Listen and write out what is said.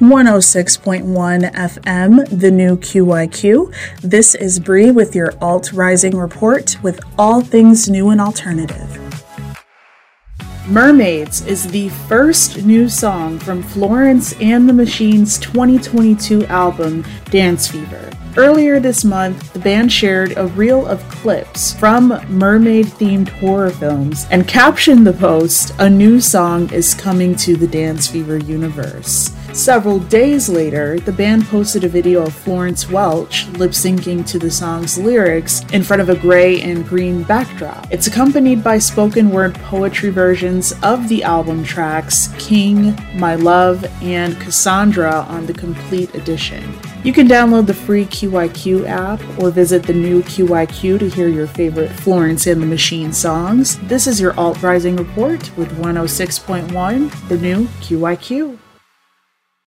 106.1 FM, the new QYQ. This is Bree with your Alt Rising report with all things new and alternative. Mermaids is the first new song from Florence and the Machine's 2022 album, Dance Fever. Earlier this month, the band shared a reel of clips from mermaid themed horror films and captioned the post, A new song is coming to the Dance Fever universe. Several days later, the band posted a video of Florence Welch lip syncing to the song's lyrics in front of a gray and green backdrop. It's accompanied by spoken word poetry versions of the album tracks King, My Love, and Cassandra on the complete edition. You can download the free QYQ app or visit the new QYQ to hear your favorite Florence and the Machine songs. This is your Alt Rising Report with 106.1, the new QYQ.